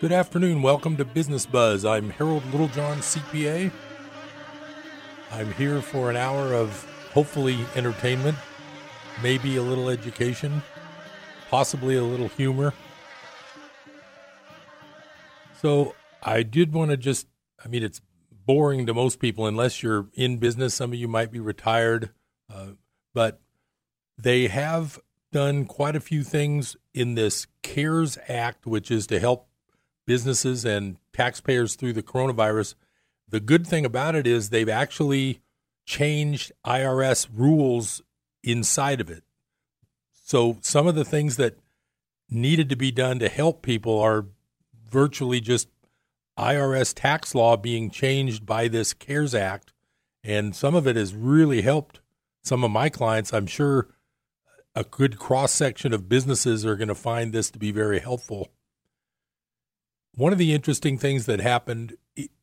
Good afternoon. Welcome to Business Buzz. I'm Harold Littlejohn, CPA. I'm here for an hour of hopefully entertainment, maybe a little education, possibly a little humor. So, I did want to just, I mean, it's boring to most people unless you're in business. Some of you might be retired, uh, but they have done quite a few things in this CARES Act, which is to help businesses and taxpayers through the coronavirus. The good thing about it is they've actually changed IRS rules inside of it. So some of the things that needed to be done to help people are virtually just IRS tax law being changed by this CARES Act. And some of it has really helped some of my clients. I'm sure a good cross section of businesses are going to find this to be very helpful one of the interesting things that happened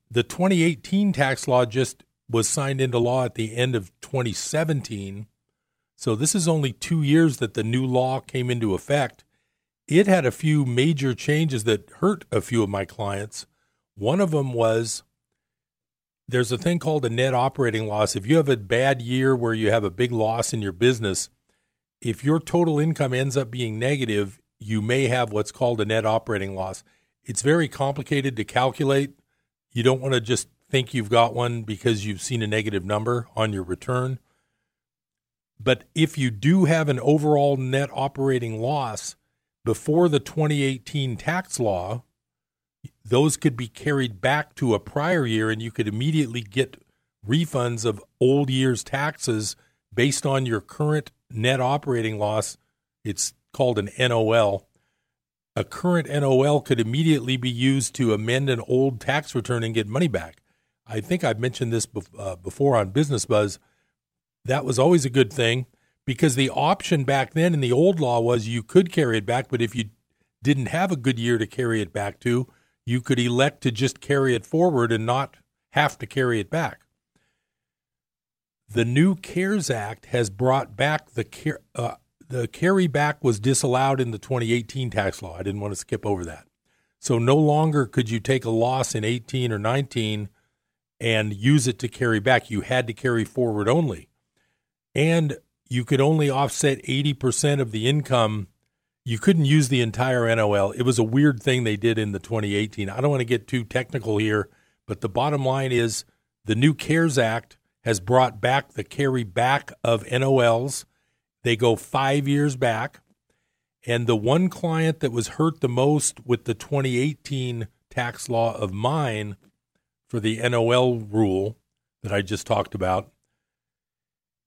the 2018 tax law just was signed into law at the end of 2017. So this is only two years that the new law came into effect. It had a few major changes that hurt a few of my clients. One of them was there's a thing called a net operating loss. If you have a bad year where you have a big loss in your business, if your total income ends up being negative, you may have what's called a net operating loss. It's very complicated to calculate. You don't want to just think you've got one because you've seen a negative number on your return. But if you do have an overall net operating loss before the 2018 tax law, those could be carried back to a prior year and you could immediately get refunds of old year's taxes based on your current net operating loss. It's called an NOL a current NOL could immediately be used to amend an old tax return and get money back. I think I've mentioned this uh, before on Business Buzz. That was always a good thing because the option back then in the old law was you could carry it back, but if you didn't have a good year to carry it back to, you could elect to just carry it forward and not have to carry it back. The new CARES Act has brought back the uh, the carry back was disallowed in the 2018 tax law. I didn't want to skip over that. So no longer could you take a loss in 18 or 19 and use it to carry back. You had to carry forward only. And you could only offset 80% of the income. You couldn't use the entire NOL. It was a weird thing they did in the 2018. I don't want to get too technical here, but the bottom line is the new CARES Act has brought back the carry back of NOLs they go five years back. And the one client that was hurt the most with the 2018 tax law of mine for the NOL rule that I just talked about,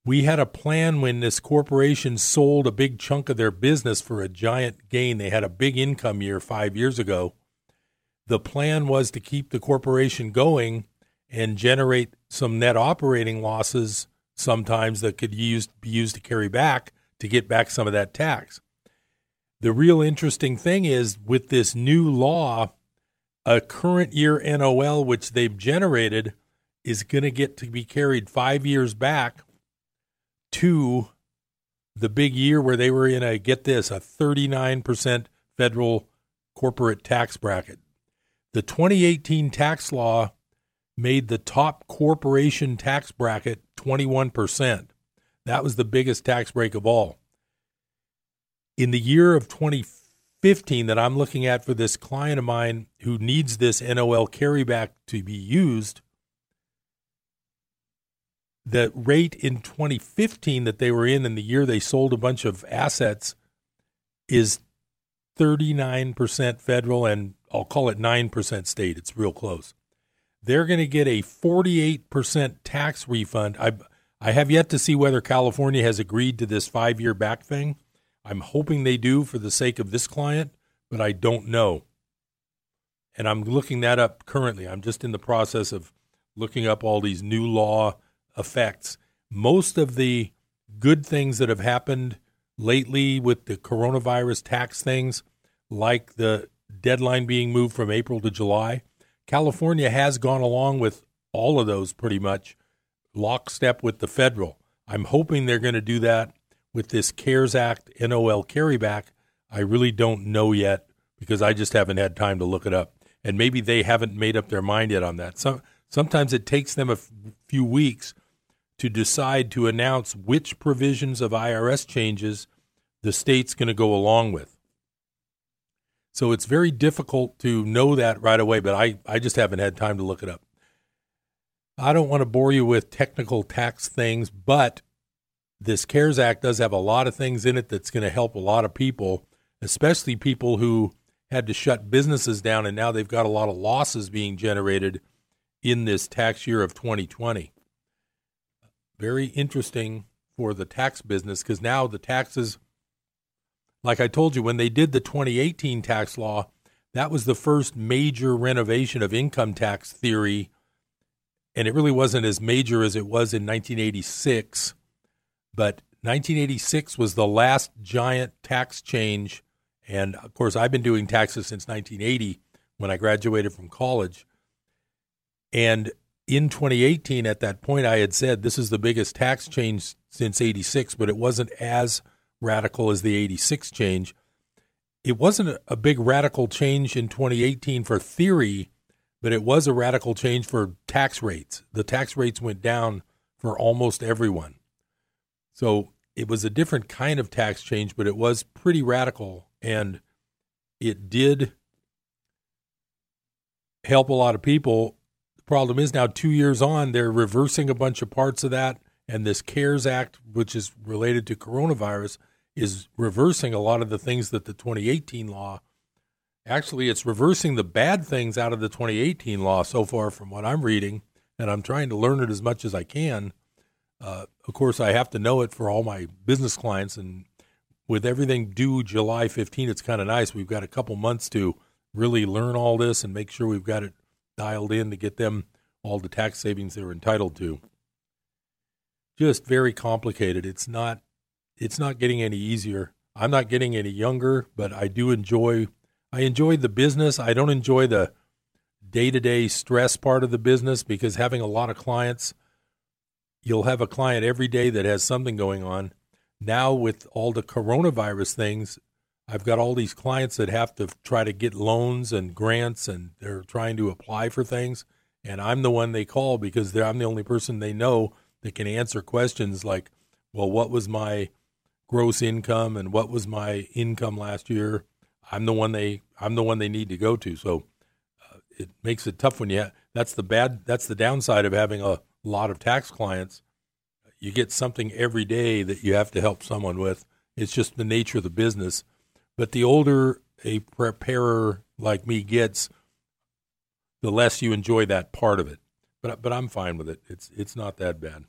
we had a plan when this corporation sold a big chunk of their business for a giant gain. They had a big income year five years ago. The plan was to keep the corporation going and generate some net operating losses sometimes that could be used to carry back to get back some of that tax. The real interesting thing is with this new law, a current year NOL, which they've generated, is going to get to be carried five years back to the big year where they were in a, get this, a 39% federal corporate tax bracket. The 2018 tax law made the top corporation tax bracket 21%. That was the biggest tax break of all. In the year of 2015 that I'm looking at for this client of mine who needs this NOL carryback to be used, the rate in 2015 that they were in in the year they sold a bunch of assets is 39% federal and I'll call it 9% state. It's real close they're going to get a 48% tax refund. I, I have yet to see whether California has agreed to this five year back thing. I'm hoping they do for the sake of this client, but I don't know. And I'm looking that up currently. I'm just in the process of looking up all these new law effects. Most of the good things that have happened lately with the coronavirus tax things, like the deadline being moved from April to July, California has gone along with all of those pretty much lockstep with the federal. I'm hoping they're going to do that with this CARES Act NOL carryback. I really don't know yet because I just haven't had time to look it up. and maybe they haven't made up their mind yet on that. So sometimes it takes them a f- few weeks to decide to announce which provisions of IRS changes the state's going to go along with. So it's very difficult to know that right away, but I, I just haven't had time to look it up. I don't want to bore you with technical tax things, but this CARES Act does have a lot of things in it that's going to help a lot of people, especially people who had to shut businesses down and now they've got a lot of losses being generated in this tax year of 2020. Very interesting for the tax business because now the taxes, like I told you, when they did the 2018 tax law, that was the first major renovation of income tax theory. And it really wasn't as major as it was in 1986. But 1986 was the last giant tax change. And of course, I've been doing taxes since 1980 when I graduated from college. And in 2018, at that point, I had said this is the biggest tax change since 86, but it wasn't as radical as the 86 change. It wasn't a big radical change in 2018 for theory, but it was a radical change for tax rates. The tax rates went down for almost everyone. So it was a different kind of tax change, but it was pretty radical and it did help a lot of people The Problem is now, two years on, they're reversing a bunch of parts of that. And this CARES Act, which is related to coronavirus, is reversing a lot of the things that the 2018 law. Actually, it's reversing the bad things out of the 2018 law so far, from what I'm reading. And I'm trying to learn it as much as I can. Uh, of course, I have to know it for all my business clients. And with everything due July 15, it's kind of nice. We've got a couple months to really learn all this and make sure we've got it dialed in to get them all the tax savings they're entitled to. Just very complicated. It's not it's not getting any easier. I'm not getting any younger, but I do enjoy I enjoy the business. I don't enjoy the day-to-day stress part of the business because having a lot of clients you'll have a client every day that has something going on. Now with all the coronavirus things, I've got all these clients that have to try to get loans and grants, and they're trying to apply for things. And I'm the one they call because I'm the only person they know that can answer questions like, well, what was my gross income and what was my income last year? I'm the one they I'm the one they need to go to. So uh, it makes it tough when you have, that's the bad that's the downside of having a lot of tax clients. You get something every day that you have to help someone with. It's just the nature of the business but the older a preparer like me gets, the less you enjoy that part of it. But but I'm fine with it. It's it's not that bad.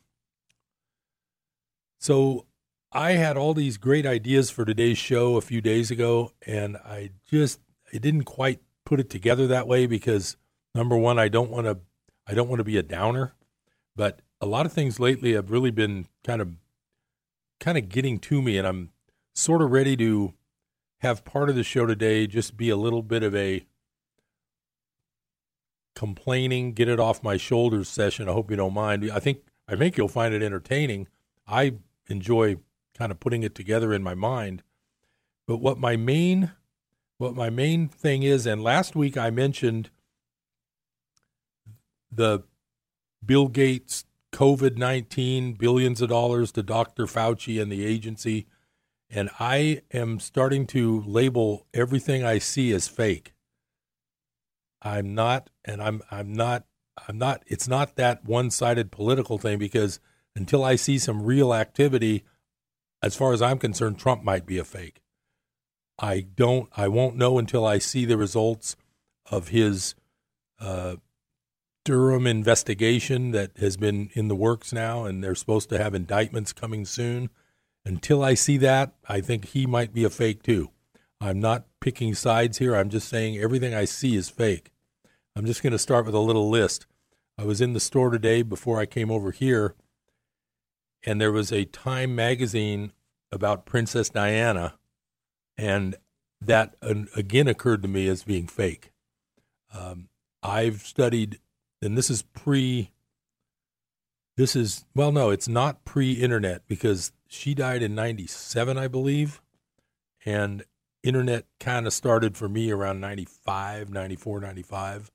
So I had all these great ideas for today's show a few days ago, and I just I didn't quite put it together that way because number one, I don't want to I don't want to be a downer, but a lot of things lately have really been kind of kind of getting to me, and I'm sort of ready to have part of the show today just be a little bit of a complaining, get it off my shoulders session. I hope you don't mind. I think I think you'll find it entertaining. I enjoy kind of putting it together in my mind. But what my main what my main thing is, and last week I mentioned the Bill Gates COVID 19 billions of dollars to Dr. Fauci and the agency and I am starting to label everything I see as fake. I'm not, and I'm I'm not I'm not. It's not that one-sided political thing because until I see some real activity, as far as I'm concerned, Trump might be a fake. I don't. I won't know until I see the results of his uh, Durham investigation that has been in the works now, and they're supposed to have indictments coming soon. Until I see that, I think he might be a fake too. I'm not picking sides here. I'm just saying everything I see is fake. I'm just going to start with a little list. I was in the store today before I came over here, and there was a Time magazine about Princess Diana, and that again occurred to me as being fake. Um, I've studied, and this is pre. This is well, no, it's not pre-internet because she died in 97, I believe. And internet kind of started for me around 95, 94, 95.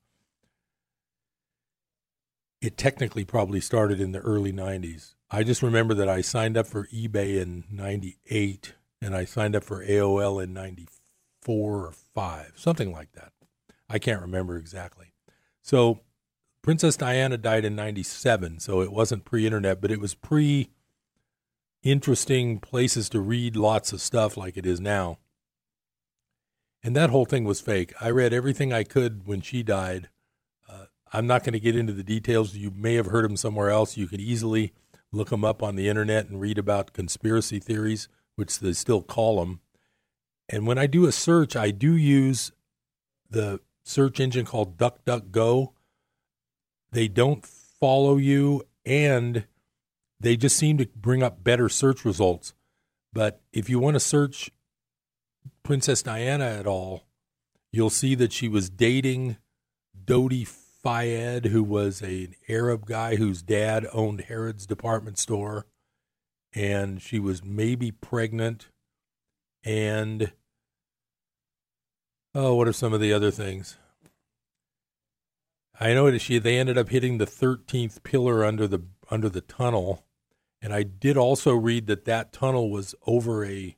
It technically probably started in the early 90s. I just remember that I signed up for eBay in 98 and I signed up for AOL in 94 or 5, something like that. I can't remember exactly. So Princess Diana died in 97, so it wasn't pre internet, but it was pre interesting places to read lots of stuff like it is now. And that whole thing was fake. I read everything I could when she died. Uh, I'm not going to get into the details. You may have heard them somewhere else. You can easily look them up on the internet and read about conspiracy theories, which they still call them. And when I do a search, I do use the search engine called DuckDuckGo. They don't follow you and they just seem to bring up better search results. But if you want to search Princess Diana at all, you'll see that she was dating Dodi Fayed, who was a, an Arab guy whose dad owned Harrods department store. And she was maybe pregnant. And, oh, what are some of the other things? I know that she they ended up hitting the 13th pillar under the under the tunnel and I did also read that that tunnel was over a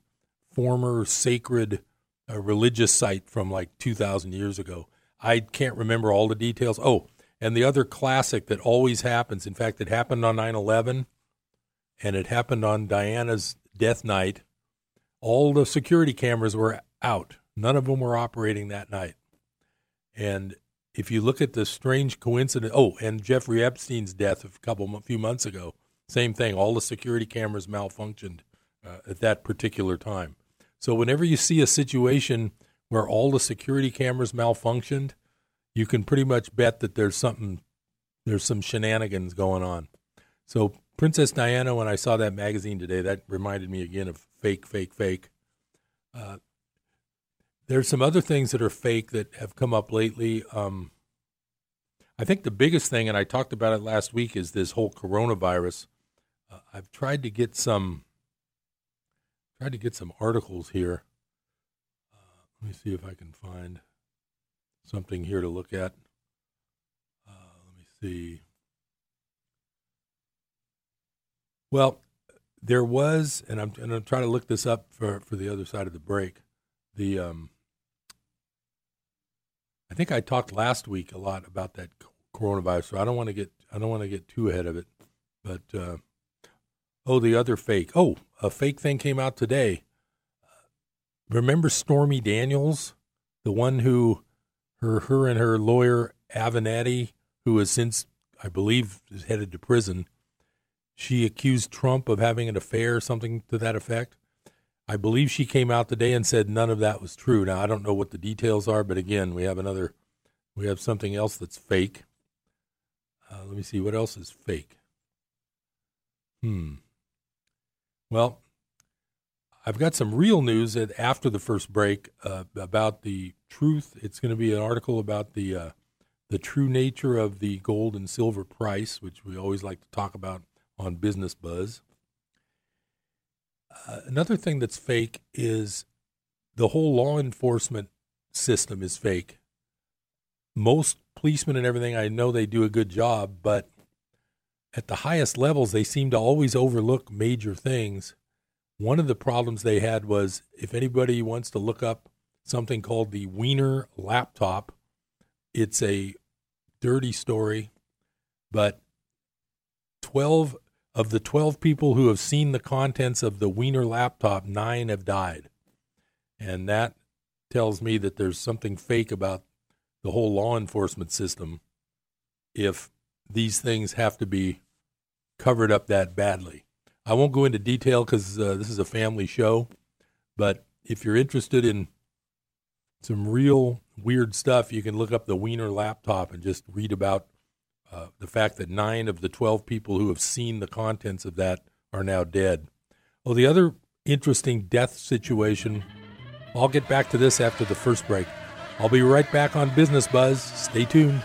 former sacred uh, religious site from like 2,000 years ago. I can't remember all the details. Oh, and the other classic that always happens, in fact, it happened on 9 11 and it happened on Diana's death night. All the security cameras were out, none of them were operating that night. And if you look at the strange coincidence, oh, and Jeffrey Epstein's death a couple a few months ago, same thing. All the security cameras malfunctioned uh, at that particular time. So whenever you see a situation where all the security cameras malfunctioned, you can pretty much bet that there's something, there's some shenanigans going on. So Princess Diana, when I saw that magazine today, that reminded me again of fake, fake, fake. Uh, there's some other things that are fake that have come up lately. Um, I think the biggest thing, and I talked about it last week, is this whole coronavirus. Uh, I've tried to get some tried to get some articles here. Let me see if I can find something here to look at. Uh, let me see. Well, there was, and I'm, and I'm trying to look this up for, for the other side of the break. The um, I think I talked last week a lot about that coronavirus, so I don't want to get I don't want to get too ahead of it. But uh, Oh, the other fake. Oh, a fake thing came out today. Remember Stormy Daniels, the one who her her and her lawyer Avenatti, who has since I believe is headed to prison. She accused Trump of having an affair, something to that effect. I believe she came out today and said none of that was true. Now I don't know what the details are, but again, we have another, we have something else that's fake. Uh, let me see what else is fake. Hmm. Well, I've got some real news that after the first break uh, about the truth. It's going to be an article about the uh, the true nature of the gold and silver price, which we always like to talk about on Business Buzz. Uh, another thing that's fake is the whole law enforcement system is fake. Most policemen and everything, I know they do a good job, but at the highest levels, they seem to always overlook major things. One of the problems they had was if anybody wants to look up something called the Wiener laptop, it's a dirty story, but 12 of the 12 people who have seen the contents of the Wiener laptop, nine have died. And that tells me that there's something fake about the whole law enforcement system if these things have to be covered up that badly. I won't go into detail because uh, this is a family show, but if you're interested in some real weird stuff, you can look up the Wiener laptop and just read about uh, the fact that nine of the 12 people who have seen the contents of that are now dead. Well, the other interesting death situation, I'll get back to this after the first break. I'll be right back on Business Buzz. Stay tuned.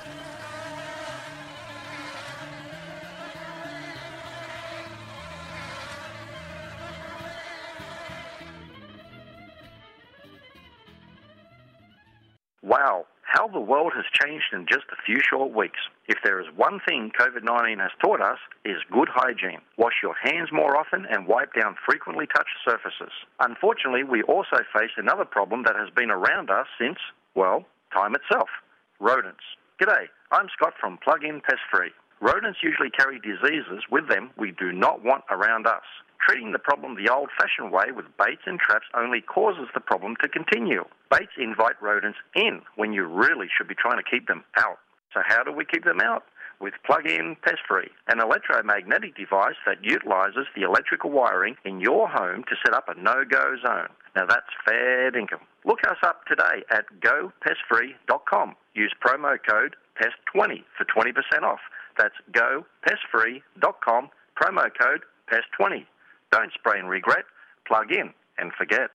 Changed in just a few short weeks. If there is one thing COVID 19 has taught us, is good hygiene. Wash your hands more often and wipe down frequently touched surfaces. Unfortunately, we also face another problem that has been around us since, well, time itself rodents. G'day, I'm Scott from Plug In Pest Free. Rodents usually carry diseases with them we do not want around us. Treating the problem the old fashioned way with baits and traps only causes the problem to continue. Baits invite rodents in when you really should be trying to keep them out. So, how do we keep them out? With Plug In Pest Free, an electromagnetic device that utilizes the electrical wiring in your home to set up a no go zone. Now, that's fair income. Look us up today at gopestfree.com. Use promo code PEST20 for 20% off. That's gopestfree.com, promo code PEST20. Don't spray and regret, plug in and forget.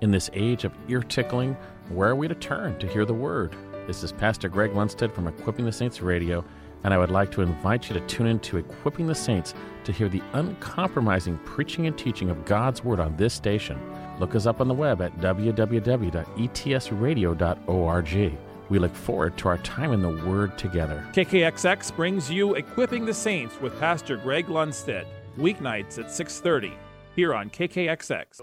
In this age of ear tickling, where are we to turn to hear the word? This is Pastor Greg Lundstedt from Equipping the Saints Radio, and I would like to invite you to tune in to Equipping the Saints to hear the uncompromising preaching and teaching of God's Word on this station. Look us up on the web at www.etsradio.org. We look forward to our time in the Word together. KKXX brings you Equipping the Saints with Pastor Greg Lundstedt, weeknights at 6:30 here on KKXX.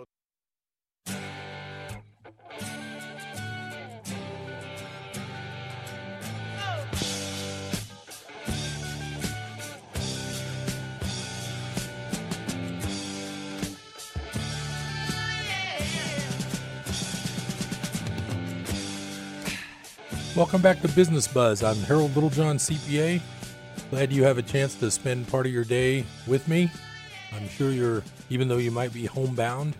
Welcome back to Business Buzz. I'm Harold Littlejohn, CPA. Glad you have a chance to spend part of your day with me. I'm sure you're, even though you might be homebound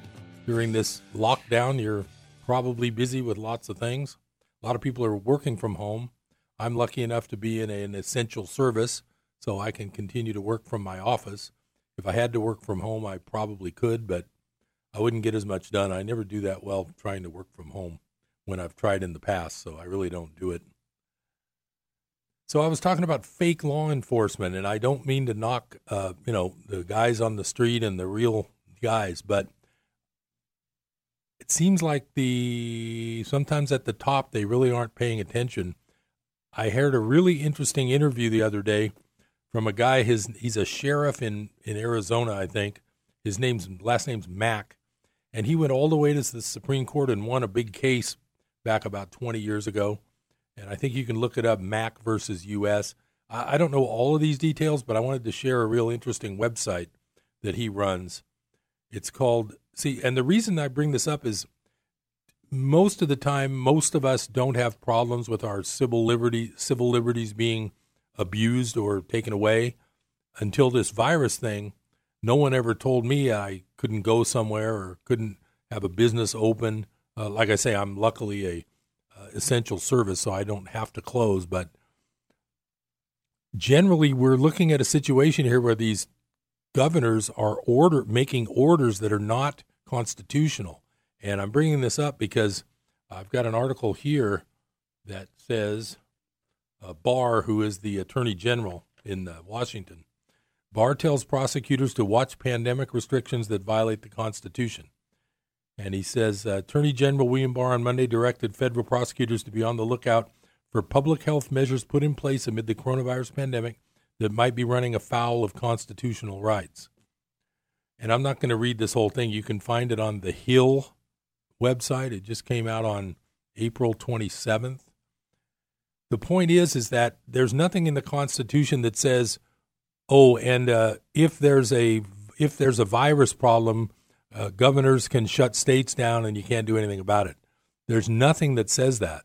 during this lockdown, you're probably busy with lots of things. A lot of people are working from home. I'm lucky enough to be in an essential service, so I can continue to work from my office. If I had to work from home, I probably could, but I wouldn't get as much done. I never do that well trying to work from home when I've tried in the past, so I really don't do it. So I was talking about fake law enforcement, and I don't mean to knock, uh, you know, the guys on the street and the real guys, but it seems like the sometimes at the top they really aren't paying attention. I heard a really interesting interview the other day from a guy. His he's a sheriff in in Arizona, I think. His name's last name's Mack, and he went all the way to the Supreme Court and won a big case back about 20 years ago. And I think you can look it up Mack versus US. I, I don't know all of these details, but I wanted to share a real interesting website that he runs. It's called, see, and the reason I bring this up is most of the time, most of us don't have problems with our civil liberty, civil liberties being abused or taken away until this virus thing. No one ever told me I couldn't go somewhere or couldn't have a business open uh, like I say, I'm luckily a essential service, so I don't have to close. But generally, we're looking at a situation here where these governors are order making orders that are not constitutional. And I'm bringing this up because I've got an article here that says uh, Barr, who is the Attorney General in uh, Washington, Barr tells prosecutors to watch pandemic restrictions that violate the Constitution. And he says uh, Attorney General William Barr on Monday directed federal prosecutors to be on the lookout for public health measures put in place amid the coronavirus pandemic that might be running afoul of constitutional rights. And I'm not going to read this whole thing. You can find it on the Hill website. It just came out on April 27th. The point is, is that there's nothing in the Constitution that says, "Oh, and uh, if there's a if there's a virus problem, uh, governors can shut states down and you can't do anything about it. There's nothing that says that.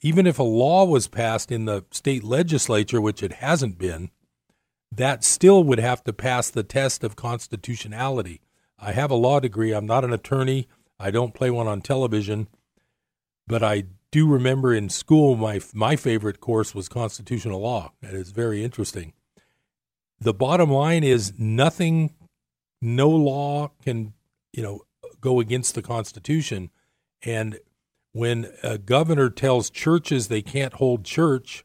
Even if a law was passed in the state legislature, which it hasn't been, that still would have to pass the test of constitutionality. I have a law degree. I'm not an attorney. I don't play one on television, but I do remember in school my my favorite course was constitutional law. That is very interesting. The bottom line is nothing no law can you know, go against the Constitution. And when a governor tells churches they can't hold church,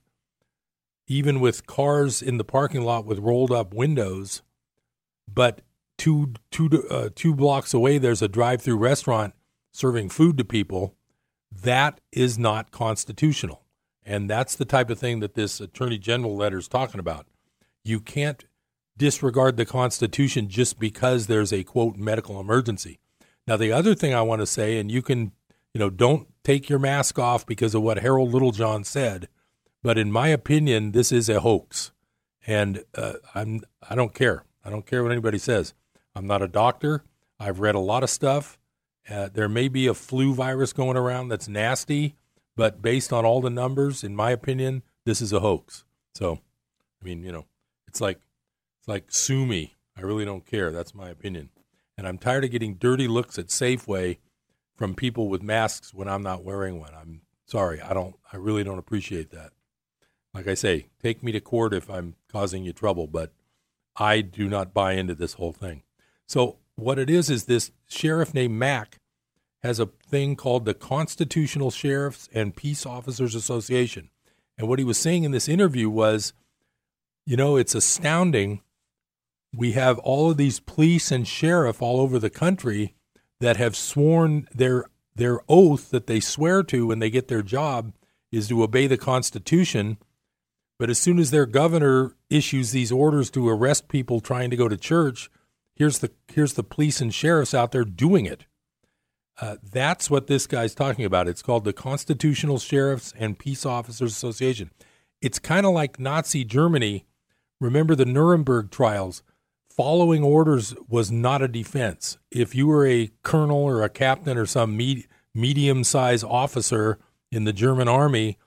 even with cars in the parking lot with rolled up windows, but two two uh, two blocks away there's a drive-through restaurant serving food to people, That is not constitutional. And that's the type of thing that this Attorney General letter is talking about. You can't disregard the Constitution just because there's a quote medical emergency. Now, the other thing I want to say, and you can, you know, don't take your mask off because of what Harold Littlejohn said, but in my opinion, this is a hoax, and uh, I'm I don't care. I don't care what anybody says. I'm not a doctor. I've read a lot of stuff. Uh, there may be a flu virus going around that's nasty, but based on all the numbers, in my opinion, this is a hoax. So, I mean, you know, it's like like sue me. I really don't care. That's my opinion. And I'm tired of getting dirty looks at Safeway from people with masks when I'm not wearing one. I'm sorry. I don't I really don't appreciate that. Like I say, take me to court if I'm causing you trouble, but I do not buy into this whole thing. So what it is is this sheriff named Mack has a thing called the Constitutional Sheriffs and Peace Officers Association. And what he was saying in this interview was, you know, it's astounding. We have all of these police and sheriff all over the country that have sworn their their oath that they swear to when they get their job is to obey the Constitution. But as soon as their governor issues these orders to arrest people trying to go to church, here's the here's the police and sheriffs out there doing it. Uh, that's what this guy's talking about. It's called the Constitutional Sheriffs and Peace Officers Association. It's kind of like Nazi Germany. Remember the Nuremberg trials? Following orders was not a defense. If you were a colonel or a captain or some med- medium sized officer in the German army,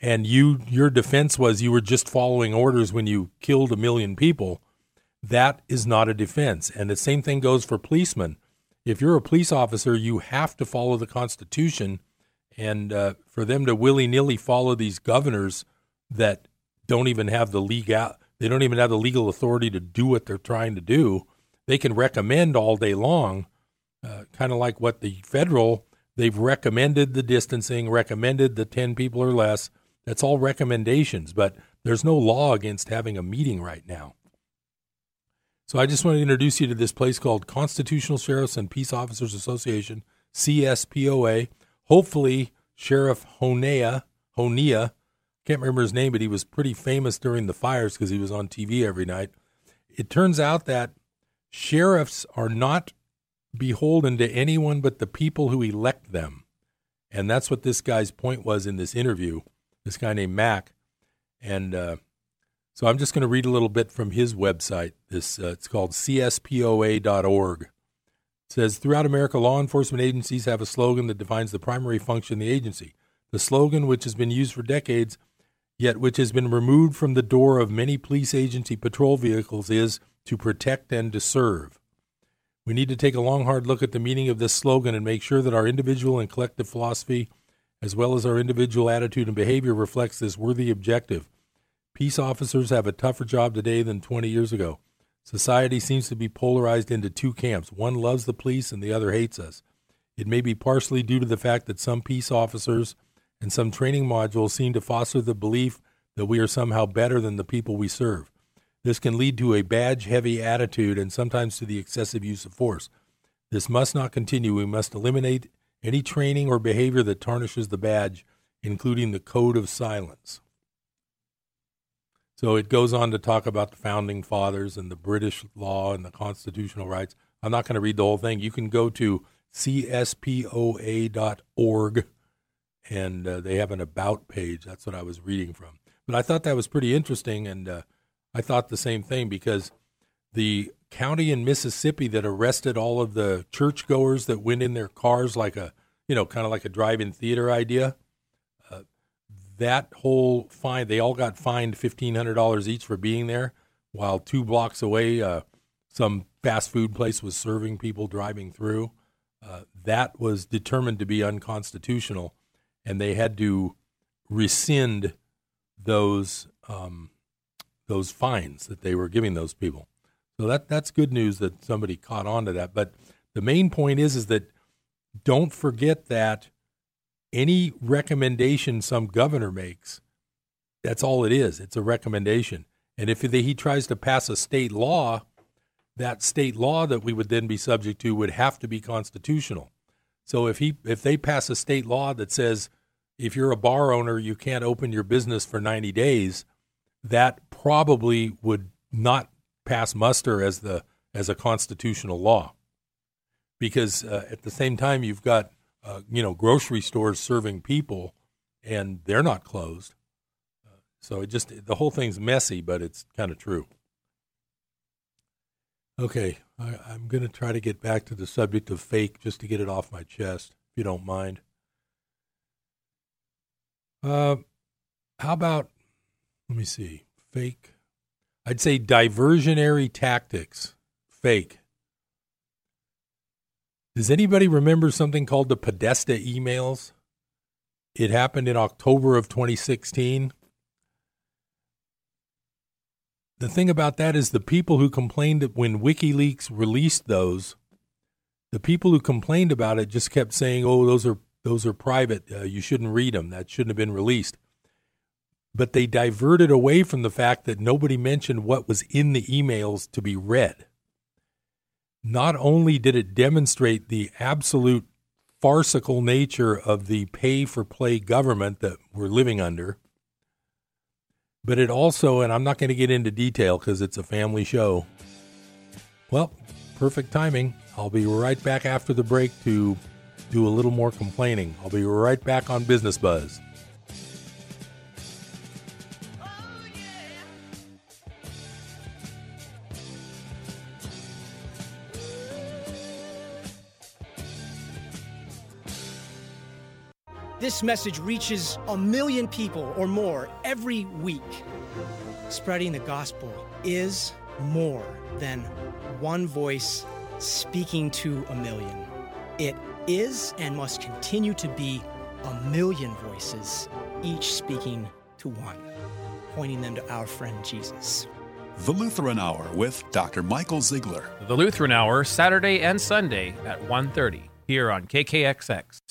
and you your defense was you were just following orders when you killed a million people, that is not a defense. And the same thing goes for policemen if you're a police officer, you have to follow the Constitution. And uh, for them to willy nilly follow these governors that don't even have the legal, they don't even have the legal authority to do what they're trying to do. They can recommend all day long, uh, kind of like what the federal. They've recommended the distancing, recommended the ten people or less. That's all recommendations, but there's no law against having a meeting right now. So I just want to introduce you to this place called Constitutional Sheriffs and Peace Officers Association, CSPOA. Hopefully, Sheriff Honea, Honea, can't remember his name, but he was pretty famous during the fires because he was on TV every night. It turns out that sheriffs are not beholden to anyone but the people who elect them. And that's what this guy's point was in this interview, this guy named Mack. And uh, so I'm just going to read a little bit from his website. This uh, it's called cspoa.org. It says throughout America, law enforcement agencies have a slogan that defines the primary function of the agency. The slogan, which has been used for decades, yet which has been removed from the door of many police agency patrol vehicles, is to protect and to serve. We need to take a long, hard look at the meaning of this slogan and make sure that our individual and collective philosophy, as well as our individual attitude and behavior, reflects this worthy objective. Peace officers have a tougher job today than 20 years ago. Society seems to be polarized into two camps. One loves the police and the other hates us. It may be partially due to the fact that some peace officers and some training modules seem to foster the belief that we are somehow better than the people we serve. This can lead to a badge heavy attitude and sometimes to the excessive use of force. This must not continue. We must eliminate any training or behavior that tarnishes the badge, including the code of silence. So it goes on to talk about the founding fathers and the British law and the constitutional rights. I'm not going to read the whole thing. You can go to cspoa.org and uh, they have an about page. That's what I was reading from. But I thought that was pretty interesting, and uh, I thought the same thing because the county in Mississippi that arrested all of the churchgoers that went in their cars like a, you know, kind of like a drive-in theater idea that whole fine, they all got fined $1,500 each for being there, while two blocks away, uh, some fast food place was serving people driving through. Uh, that was determined to be unconstitutional, and they had to rescind those um, those fines that they were giving those people. So that that's good news that somebody caught on to that. But the main point is is that don't forget that any recommendation some governor makes, that's all it is. It's a recommendation. And if he tries to pass a state law, that state law that we would then be subject to would have to be constitutional. So if he if they pass a state law that says if you're a bar owner you can't open your business for 90 days, that probably would not pass muster as the as a constitutional law. Because uh, at the same time you've got uh, you know grocery stores serving people and they're not closed. Uh, so it just the whole thing's messy, but it's kind of true. Okay, I, I'm going to try to get back to the subject of fake just to get it off my chest, if you don't mind. Uh, how about, let me see, fake? I'd say diversionary tactics, fake. Does anybody remember something called the Podesta emails? It happened in October of 2016 the thing about that is the people who complained when WikiLeaks released those, the people who complained about it just kept saying, "Oh, those are those are private. Uh, you shouldn't read them. That shouldn't have been released." But they diverted away from the fact that nobody mentioned what was in the emails to be read. Not only did it demonstrate the absolute farcical nature of the pay for play government that we're living under, but it also, and I'm not going to get into detail because it's a family show. Well, perfect timing. I'll be right back after the break to do a little more complaining. I'll be right back on Business Buzz. This message reaches a million people or more every week. Spreading the gospel is more than one voice speaking to a million. It is and must continue to be a million voices, each speaking to one, pointing them to our friend Jesus. The Lutheran Hour with Dr. Michael Zeigler. The Lutheran Hour, Saturday and Sunday at 1.30 here on KKXX.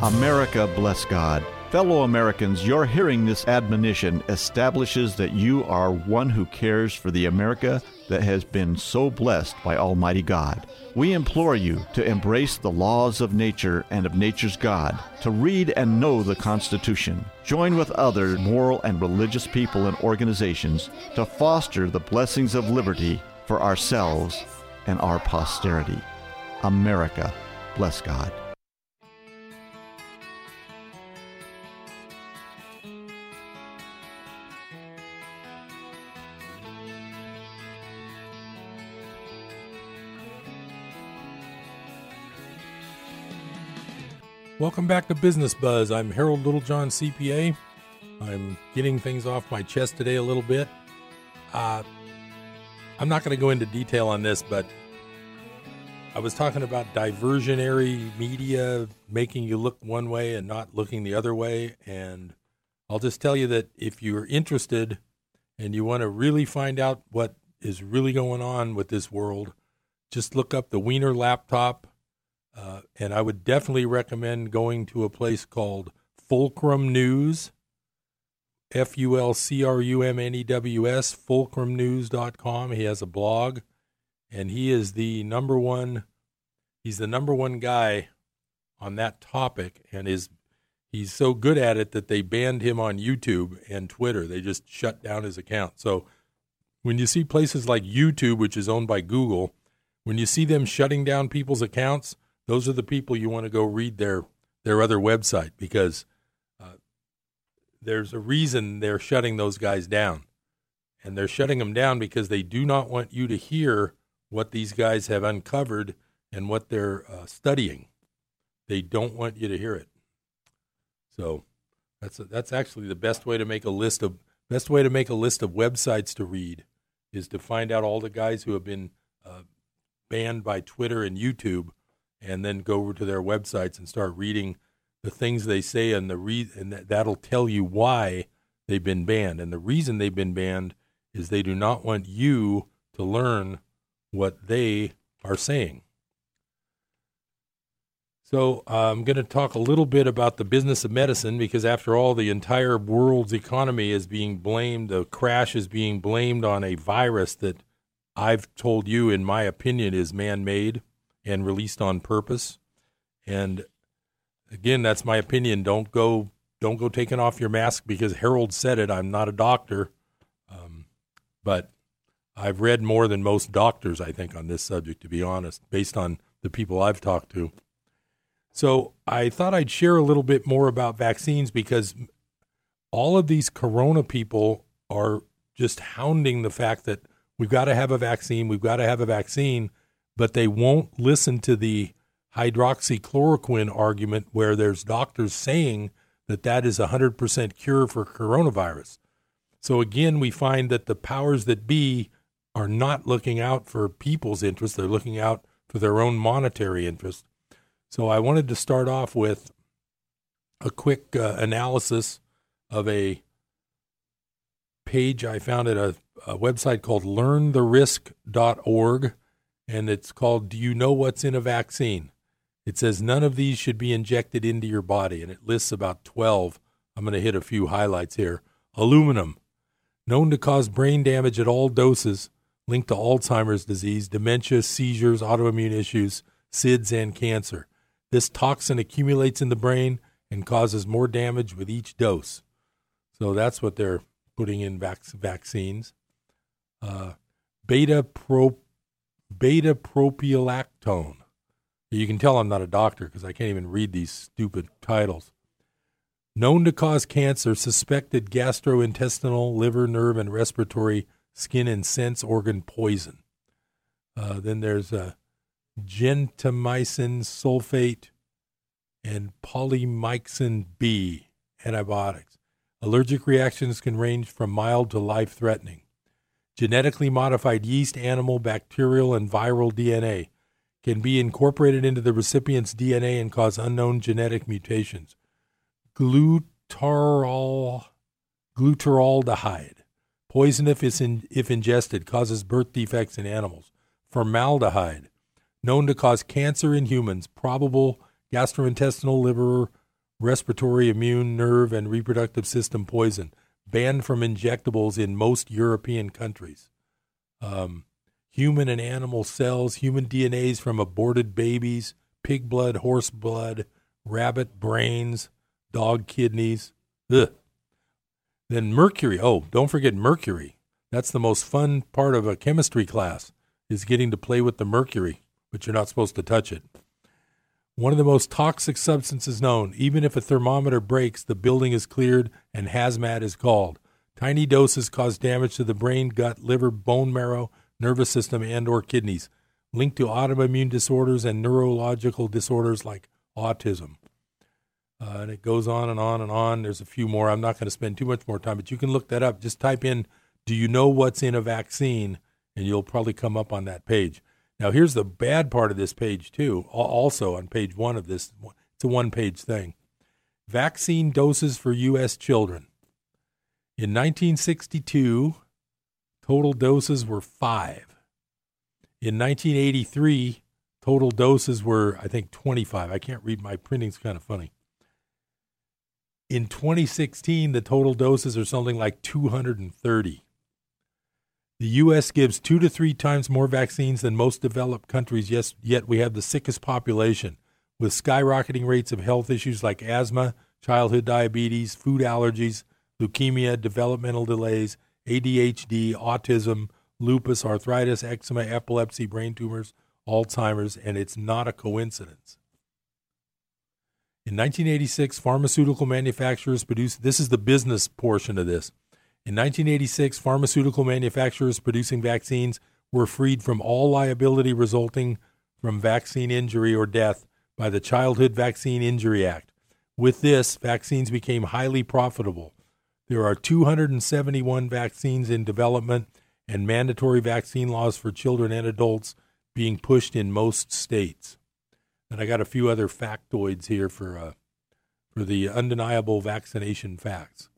America bless God. Fellow Americans, your hearing this admonition establishes that you are one who cares for the America that has been so blessed by Almighty God. We implore you to embrace the laws of nature and of nature's God, to read and know the Constitution. Join with other moral and religious people and organizations to foster the blessings of liberty for ourselves and our posterity. America, bless God. Welcome back to Business Buzz. I'm Harold Littlejohn, CPA. I'm getting things off my chest today a little bit. Uh, I'm not going to go into detail on this, but I was talking about diversionary media making you look one way and not looking the other way. And I'll just tell you that if you're interested and you want to really find out what is really going on with this world, just look up the Wiener laptop uh, and I would definitely recommend going to a place called Fulcrum News, F U L C R U M N E W S, fulcrumnews.com. He has a blog, and he is the number one. He's the number one guy on that topic, and is he's so good at it that they banned him on YouTube and Twitter. They just shut down his account. So when you see places like YouTube, which is owned by Google, when you see them shutting down people's accounts, those are the people you want to go read their their other website because uh, there's a reason they're shutting those guys down. And they're shutting them down because they do not want you to hear what these guys have uncovered and what they're uh, studying. They don't want you to hear it. So that's a, that's actually the best way to make a list of best way to make a list of websites to read is to find out all the guys who have been uh, banned by Twitter and YouTube, and then go over to their websites and start reading the things they say, and the re- and that, that'll tell you why they've been banned. And the reason they've been banned is they do not want you to learn what they are saying. So uh, I'm going to talk a little bit about the business of medicine because, after all, the entire world's economy is being blamed. The crash is being blamed on a virus that I've told you, in my opinion, is man-made and released on purpose. And again, that's my opinion. Don't go, don't go taking off your mask because Harold said it. I'm not a doctor, um, but I've read more than most doctors, I think, on this subject. To be honest, based on the people I've talked to. So I thought I'd share a little bit more about vaccines because all of these corona people are just hounding the fact that we've got to have a vaccine, we've got to have a vaccine, but they won't listen to the hydroxychloroquine argument where there's doctors saying that that is a 100% cure for coronavirus. So again, we find that the powers that be are not looking out for people's interests, they're looking out for their own monetary interest. So I wanted to start off with a quick uh, analysis of a page I found at a, a website called learntherisk.org, and it's called Do You Know What's in a Vaccine? It says none of these should be injected into your body, and it lists about 12. I'm going to hit a few highlights here. Aluminum, known to cause brain damage at all doses, linked to Alzheimer's disease, dementia, seizures, autoimmune issues, SIDS, and cancer. This toxin accumulates in the brain and causes more damage with each dose. So that's what they're putting in vac- vaccines. Uh, beta pro beta propiolactone. You can tell I'm not a doctor because I can't even read these stupid titles. Known to cause cancer, suspected gastrointestinal, liver, nerve, and respiratory, skin, and sense organ poison. Uh, then there's a gentamicin sulfate, and polymyxin B antibiotics. Allergic reactions can range from mild to life threatening. Genetically modified yeast, animal, bacterial, and viral DNA can be incorporated into the recipient's DNA and cause unknown genetic mutations. Glutaraldehyde, poison if, in, if ingested, causes birth defects in animals. Formaldehyde, known to cause cancer in humans, probable gastrointestinal, liver, respiratory, immune, nerve, and reproductive system poison, banned from injectables in most European countries. Um, human and animal cells, human DNAs from aborted babies, pig blood, horse blood, rabbit brains, dog kidneys. Ugh. Then mercury. Oh, don't forget mercury. That's the most fun part of a chemistry class is getting to play with the mercury but you're not supposed to touch it. One of the most toxic substances known. Even if a thermometer breaks, the building is cleared and hazmat is called. Tiny doses cause damage to the brain, gut, liver, bone marrow, nervous system, and or kidneys, linked to autoimmune disorders and neurological disorders like autism. Uh, and it goes on and on and on. There's a few more. I'm not going to spend too much more time, but you can look that up. Just type in, do you know what's in a vaccine? And you'll probably come up on that page. Now, here's the bad part of this page, too. Also, on page one of this, it's a one page thing. Vaccine doses for U.S. children. In 1962, total doses were five. In 1983, total doses were, I think, 25. I can't read my printing's kind of funny. In 2016, the total doses are something like 230. The U.S. gives two to three times more vaccines than most developed countries, yes, yet we have the sickest population, with skyrocketing rates of health issues like asthma, childhood diabetes, food allergies, leukemia, developmental delays, ADHD, autism, lupus, arthritis, eczema, epilepsy, brain tumors, Alzheimer's, and it's not a coincidence. In 1986, pharmaceutical manufacturers produced this is the business portion of this. In 1986, pharmaceutical manufacturers producing vaccines were freed from all liability resulting from vaccine injury or death by the Childhood Vaccine Injury Act. With this, vaccines became highly profitable. There are 271 vaccines in development and mandatory vaccine laws for children and adults being pushed in most states. And I got a few other factoids here for uh, for the undeniable vaccination facts.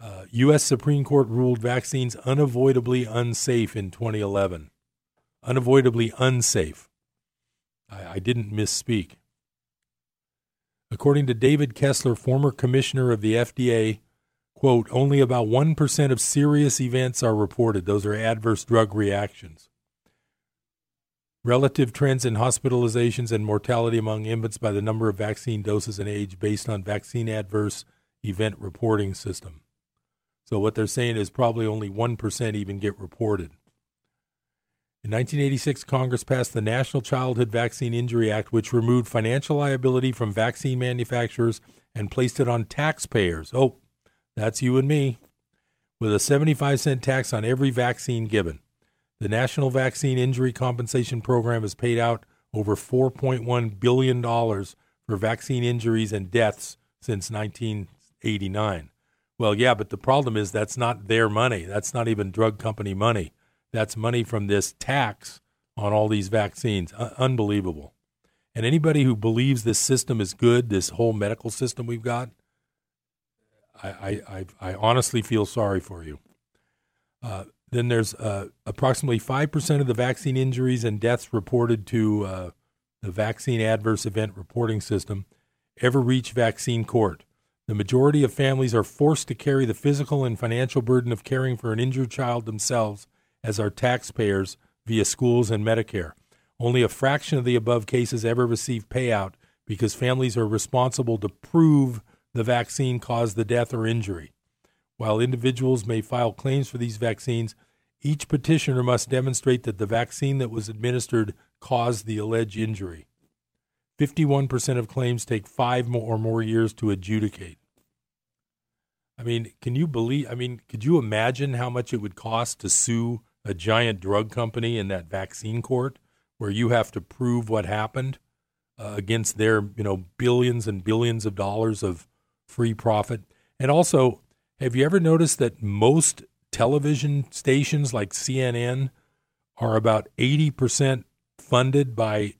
Uh, U.S. Supreme Court ruled vaccines unavoidably unsafe in 2011. Unavoidably unsafe. I, I didn't misspeak. According to David Kessler, former commissioner of the FDA, quote, only about 1% of serious events are reported. Those are adverse drug reactions. Relative trends in hospitalizations and mortality among infants by the number of vaccine doses and age based on vaccine adverse event reporting system. So what they're saying is probably only 1% even get reported. In 1986, Congress passed the National Childhood Vaccine Injury Act, which removed financial liability from vaccine manufacturers and placed it on taxpayers. Oh, that's you and me, with a 75 cent tax on every vaccine given. The National Vaccine Injury Compensation Program has paid out over $4.1 billion for vaccine injuries and deaths since 1989. Well, yeah, but the problem is that's not their money. That's not even drug company money. That's money from this tax on all these vaccines. Uh, unbelievable. And anybody who believes this system is good, this whole medical system we've got, I, I, I, I honestly feel sorry for you. Uh, then there's uh, approximately 5% of the vaccine injuries and deaths reported to uh, the vaccine adverse event reporting system ever reach vaccine court. The majority of families are forced to carry the physical and financial burden of caring for an injured child themselves as our taxpayers via schools and Medicare. Only a fraction of the above cases ever receive payout because families are responsible to prove the vaccine caused the death or injury. While individuals may file claims for these vaccines, each petitioner must demonstrate that the vaccine that was administered caused the alleged injury. 51% of claims take five or more years to adjudicate. I mean, can you believe? I mean, could you imagine how much it would cost to sue a giant drug company in that vaccine court where you have to prove what happened uh, against their, you know, billions and billions of dollars of free profit? And also, have you ever noticed that most television stations like CNN are about 80% funded by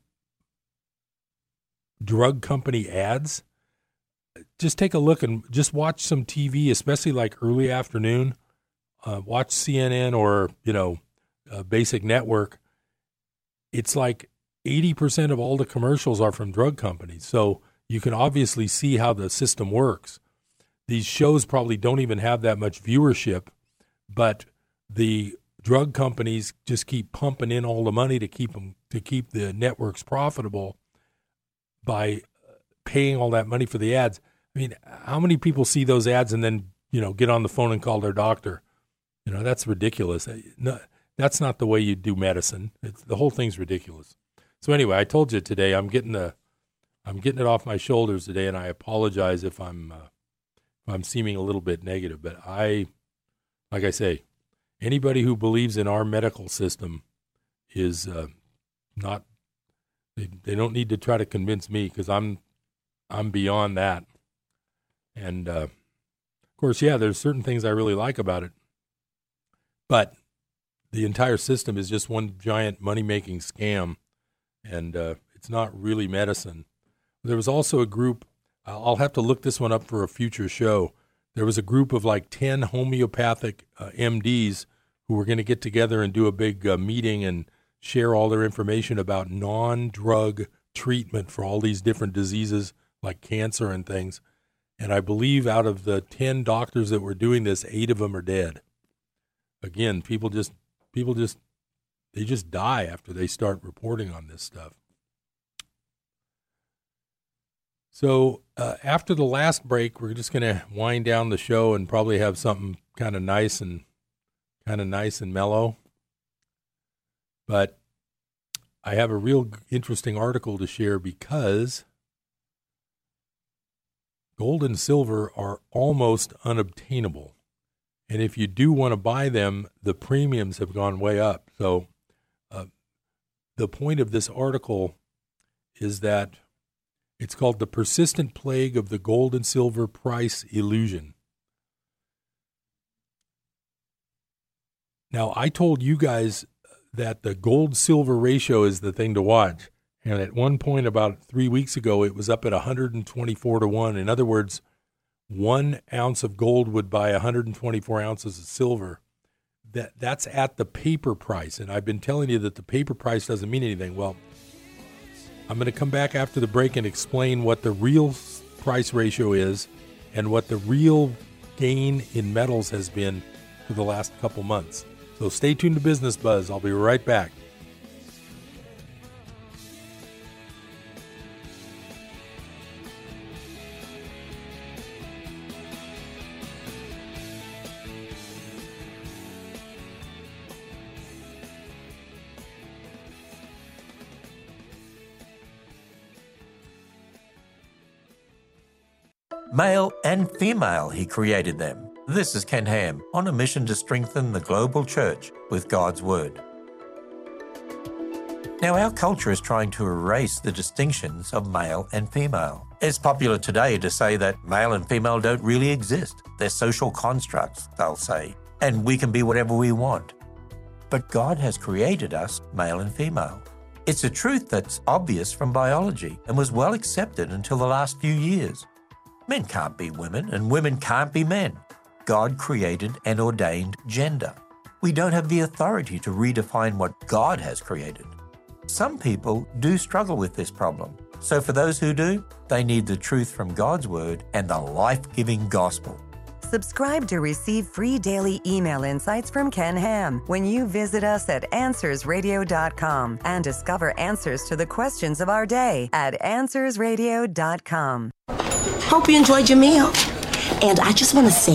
drug company ads? Just take a look and just watch some TV, especially like early afternoon uh, watch CNN or you know Basic Network, it's like eighty percent of all the commercials are from drug companies. So you can obviously see how the system works. These shows probably don't even have that much viewership, but the drug companies just keep pumping in all the money to keep them to keep the networks profitable by paying all that money for the ads. I mean, how many people see those ads and then you know get on the phone and call their doctor? You know, that's ridiculous. No, that's not the way you do medicine. It's, the whole thing's ridiculous. So anyway, I told you today I'm getting the I'm getting it off my shoulders today, and I apologize if I'm uh, if I'm seeming a little bit negative. But I, like I say, anybody who believes in our medical system is uh, not. They, they don't need to try to convince me because I'm I'm beyond that. And uh, of course, yeah, there's certain things I really like about it. But the entire system is just one giant money making scam, and uh, it's not really medicine. There was also a group, I'll have to look this one up for a future show. There was a group of like 10 homeopathic uh, MDs who were going to get together and do a big uh, meeting and share all their information about non drug treatment for all these different diseases like cancer and things. And I believe out of the 10 doctors that were doing this, eight of them are dead again, people just people just they just die after they start reporting on this stuff. So uh, after the last break, we're just going to wind down the show and probably have something kind of nice and kind of nice and mellow. But I have a real interesting article to share because gold and silver are almost unobtainable. And if you do want to buy them, the premiums have gone way up. So, uh, the point of this article is that it's called The Persistent Plague of the Gold and Silver Price Illusion. Now, I told you guys that the gold silver ratio is the thing to watch. And at one point, about three weeks ago, it was up at 124 to 1. In other words, one ounce of gold would buy 124 ounces of silver. That, that's at the paper price. And I've been telling you that the paper price doesn't mean anything. Well, I'm going to come back after the break and explain what the real price ratio is and what the real gain in metals has been for the last couple months. So stay tuned to Business Buzz. I'll be right back. Male and female, he created them. This is Ken Ham on a mission to strengthen the global church with God's Word. Now, our culture is trying to erase the distinctions of male and female. It's popular today to say that male and female don't really exist. They're social constructs, they'll say, and we can be whatever we want. But God has created us male and female. It's a truth that's obvious from biology and was well accepted until the last few years. Men can't be women, and women can't be men. God created and ordained gender. We don't have the authority to redefine what God has created. Some people do struggle with this problem. So, for those who do, they need the truth from God's Word and the life giving gospel. Subscribe to receive free daily email insights from Ken Ham when you visit us at AnswersRadio.com and discover answers to the questions of our day at AnswersRadio.com. Hope you enjoyed your meal. And I just want to say,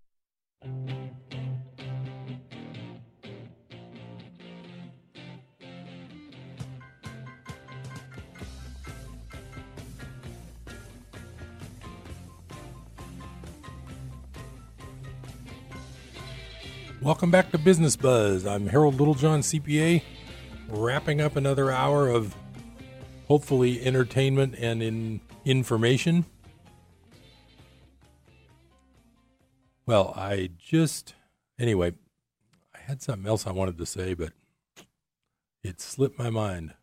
Welcome back to Business Buzz. I'm Harold Littlejohn, CPA, wrapping up another hour of hopefully entertainment and in information. Well, I just anyway, I had something else I wanted to say, but it slipped my mind.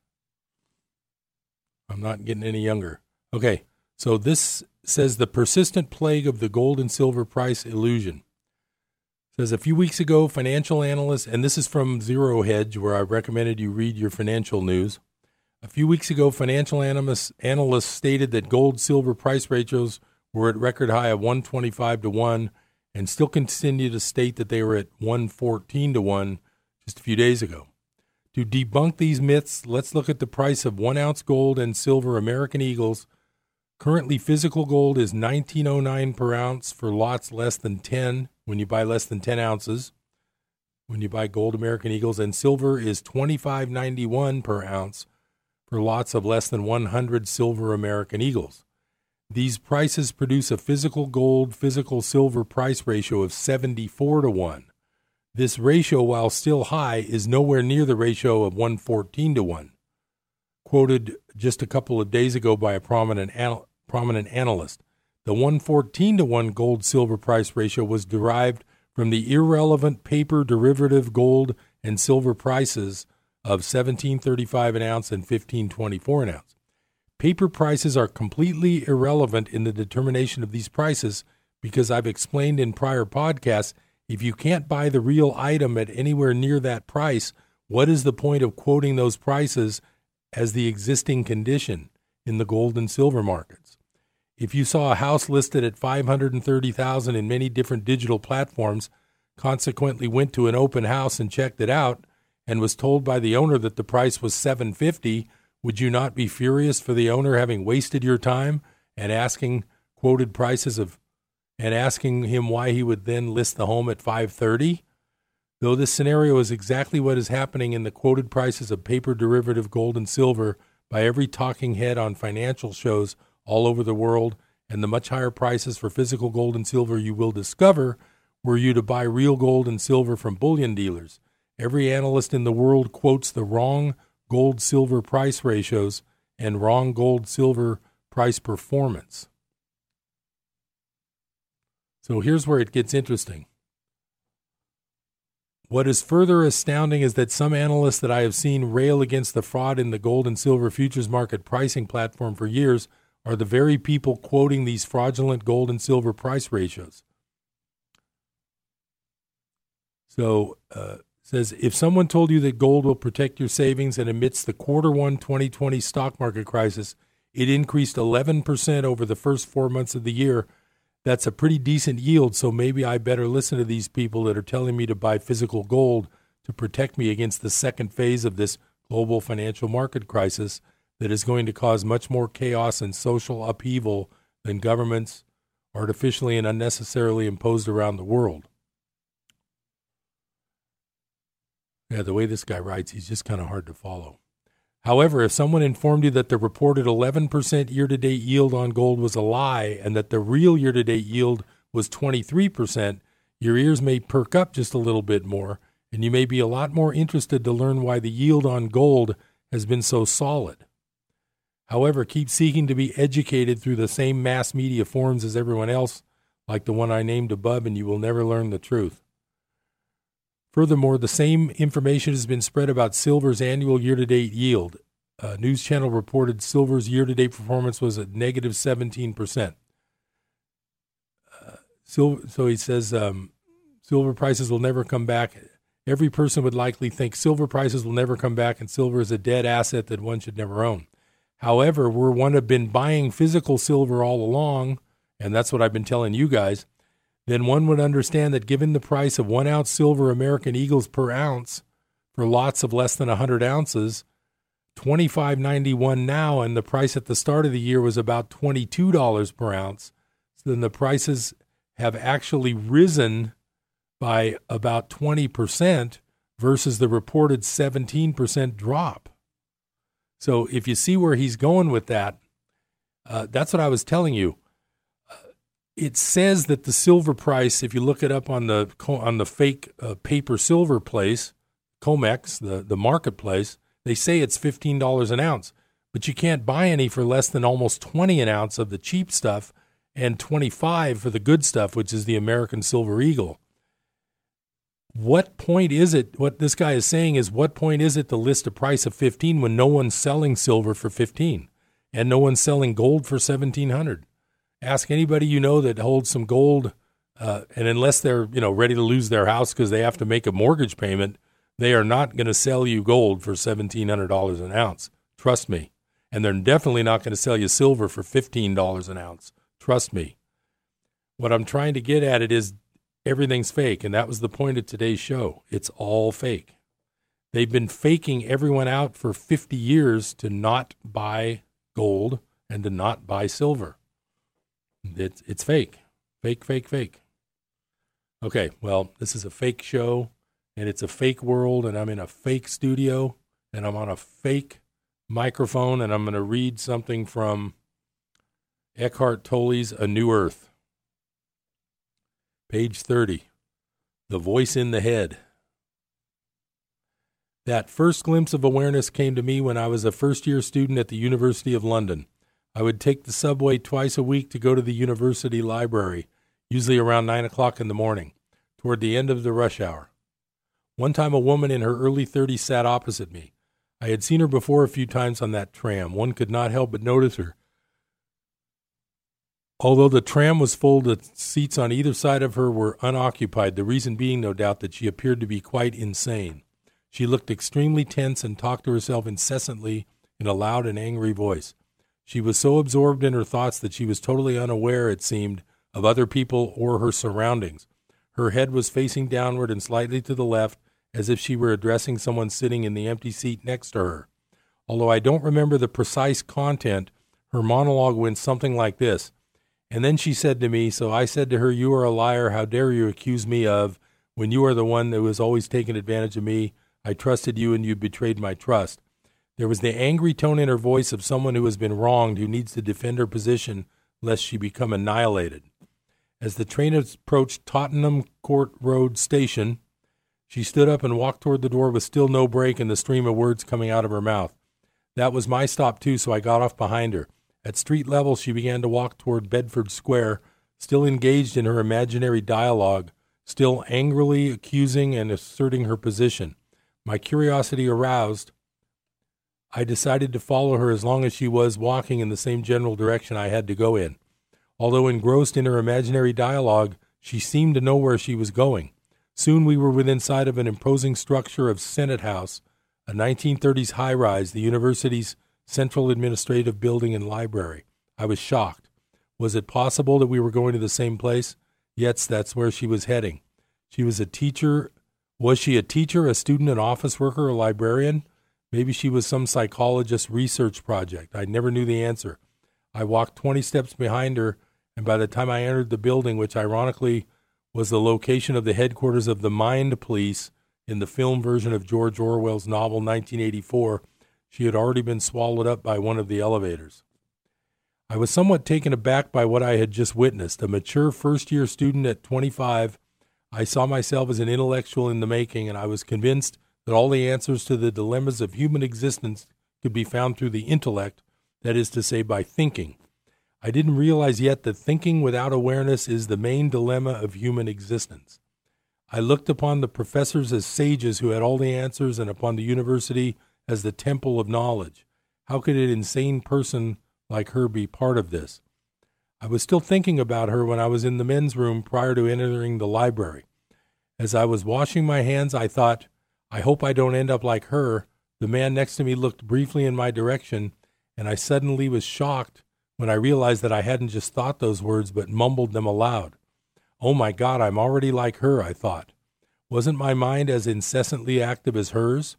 I'm not getting any younger. Okay, so this says the persistent plague of the gold and silver price illusion says a few weeks ago, financial analysts, and this is from Zero Hedge, where I recommended you read your financial news. A few weeks ago, financial analysts, analysts stated that gold silver price ratios were at record high of 125 to 1 and still continue to state that they were at 114 to 1 just a few days ago. To debunk these myths, let's look at the price of one ounce gold and silver American Eagles. Currently, physical gold is 1909 per ounce for lots less than 10 when you buy less than 10 ounces. When you buy gold American Eagles and silver is 25.91 per ounce for lots of less than 100 silver American Eagles. These prices produce a physical gold physical silver price ratio of 74 to 1. This ratio, while still high, is nowhere near the ratio of 114 to 1, quoted just a couple of days ago by a prominent, anal- prominent analyst. The 114 to 1 gold silver price ratio was derived from the irrelevant paper derivative gold and silver prices of 1735 an ounce and 1524 an ounce. Paper prices are completely irrelevant in the determination of these prices because I've explained in prior podcasts if you can't buy the real item at anywhere near that price, what is the point of quoting those prices as the existing condition in the gold and silver markets? If you saw a house listed at 530,000 in many different digital platforms, consequently went to an open house and checked it out and was told by the owner that the price was 750 would you not be furious for the owner having wasted your time and asking quoted prices of and asking him why he would then list the home at 530 though this scenario is exactly what is happening in the quoted prices of paper derivative gold and silver by every talking head on financial shows all over the world and the much higher prices for physical gold and silver you will discover were you to buy real gold and silver from bullion dealers Every analyst in the world quotes the wrong gold silver price ratios and wrong gold silver price performance. So here's where it gets interesting. What is further astounding is that some analysts that I have seen rail against the fraud in the gold and silver futures market pricing platform for years are the very people quoting these fraudulent gold and silver price ratios. So, uh, says if someone told you that gold will protect your savings and amidst the quarter one 2020 stock market crisis it increased 11% over the first 4 months of the year that's a pretty decent yield so maybe I better listen to these people that are telling me to buy physical gold to protect me against the second phase of this global financial market crisis that is going to cause much more chaos and social upheaval than governments artificially and unnecessarily imposed around the world Yeah, the way this guy writes, he's just kind of hard to follow. However, if someone informed you that the reported 11% year to date yield on gold was a lie and that the real year to date yield was 23%, your ears may perk up just a little bit more, and you may be a lot more interested to learn why the yield on gold has been so solid. However, keep seeking to be educated through the same mass media forms as everyone else, like the one I named above, and you will never learn the truth. Furthermore, the same information has been spread about silver's annual year to date yield. A news channel reported silver's year to date performance was at negative 17%. Uh, so he says um, silver prices will never come back. Every person would likely think silver prices will never come back and silver is a dead asset that one should never own. However, we're one have been buying physical silver all along, and that's what I've been telling you guys then one would understand that given the price of one ounce silver American Eagles per ounce for lots of less than 100 ounces, 25.91 now, and the price at the start of the year was about $22 per ounce, so then the prices have actually risen by about 20% versus the reported 17% drop. So if you see where he's going with that, uh, that's what I was telling you it says that the silver price, if you look it up on the on the fake uh, paper silver place, COMEX, the the marketplace, they say it's fifteen dollars an ounce, but you can't buy any for less than almost twenty an ounce of the cheap stuff, and twenty five for the good stuff, which is the American Silver Eagle. What point is it? What this guy is saying is, what point is it to list a price of fifteen when no one's selling silver for fifteen, and no one's selling gold for seventeen hundred? ask anybody you know that holds some gold, uh, and unless they're you know ready to lose their house because they have to make a mortgage payment, they are not going to sell you gold for seventeen hundred dollars an ounce. Trust me, and they're definitely not going to sell you silver for fifteen dollars an ounce. Trust me. What I'm trying to get at it is everything's fake, and that was the point of today's show. It's all fake. They've been faking everyone out for 50 years to not buy gold and to not buy silver. It's it's fake, fake, fake, fake. Okay, well, this is a fake show, and it's a fake world, and I'm in a fake studio, and I'm on a fake microphone, and I'm going to read something from Eckhart Tolle's A New Earth, page 30. The voice in the head. That first glimpse of awareness came to me when I was a first year student at the University of London. I would take the subway twice a week to go to the university library, usually around 9 o'clock in the morning, toward the end of the rush hour. One time a woman in her early 30s sat opposite me. I had seen her before a few times on that tram. One could not help but notice her. Although the tram was full, the seats on either side of her were unoccupied, the reason being, no doubt, that she appeared to be quite insane. She looked extremely tense and talked to herself incessantly in a loud and angry voice. She was so absorbed in her thoughts that she was totally unaware, it seemed, of other people or her surroundings. Her head was facing downward and slightly to the left, as if she were addressing someone sitting in the empty seat next to her. Although I don't remember the precise content, her monologue went something like this. And then she said to me, So I said to her, You are a liar. How dare you accuse me of, when you are the one that was always taking advantage of me? I trusted you and you betrayed my trust. There was the angry tone in her voice of someone who has been wronged, who needs to defend her position lest she become annihilated. As the train approached Tottenham Court Road Station, she stood up and walked toward the door with still no break in the stream of words coming out of her mouth. That was my stop, too, so I got off behind her. At street level, she began to walk toward Bedford Square, still engaged in her imaginary dialogue, still angrily accusing and asserting her position. My curiosity aroused, I decided to follow her as long as she was walking in the same general direction I had to go in. Although engrossed in her imaginary dialogue, she seemed to know where she was going. Soon we were within sight of an imposing structure of Senate House, a 1930s high rise, the university's central administrative building and library. I was shocked. Was it possible that we were going to the same place? Yes, that's where she was heading. She was a teacher. Was she a teacher, a student, an office worker, a librarian? Maybe she was some psychologist research project. I never knew the answer. I walked 20 steps behind her, and by the time I entered the building, which ironically was the location of the headquarters of the Mind Police in the film version of George Orwell's novel 1984, she had already been swallowed up by one of the elevators. I was somewhat taken aback by what I had just witnessed. A mature first year student at 25, I saw myself as an intellectual in the making, and I was convinced that all the answers to the dilemmas of human existence could be found through the intellect, that is to say, by thinking. I didn't realize yet that thinking without awareness is the main dilemma of human existence. I looked upon the professors as sages who had all the answers, and upon the university as the temple of knowledge. How could an insane person like her be part of this? I was still thinking about her when I was in the men's room prior to entering the library. As I was washing my hands, I thought, I hope I don't end up like her. The man next to me looked briefly in my direction, and I suddenly was shocked when I realized that I hadn't just thought those words, but mumbled them aloud. Oh my God, I'm already like her, I thought. Wasn't my mind as incessantly active as hers?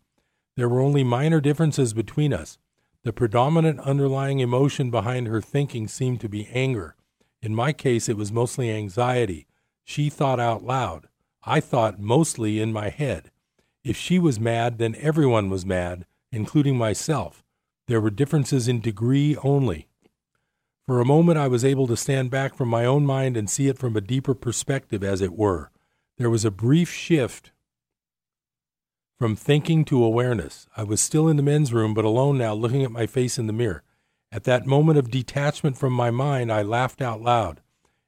There were only minor differences between us. The predominant underlying emotion behind her thinking seemed to be anger. In my case, it was mostly anxiety. She thought out loud. I thought mostly in my head. If she was mad, then everyone was mad, including myself. There were differences in degree only. For a moment, I was able to stand back from my own mind and see it from a deeper perspective, as it were. There was a brief shift from thinking to awareness. I was still in the men's room, but alone now, looking at my face in the mirror. At that moment of detachment from my mind, I laughed out loud.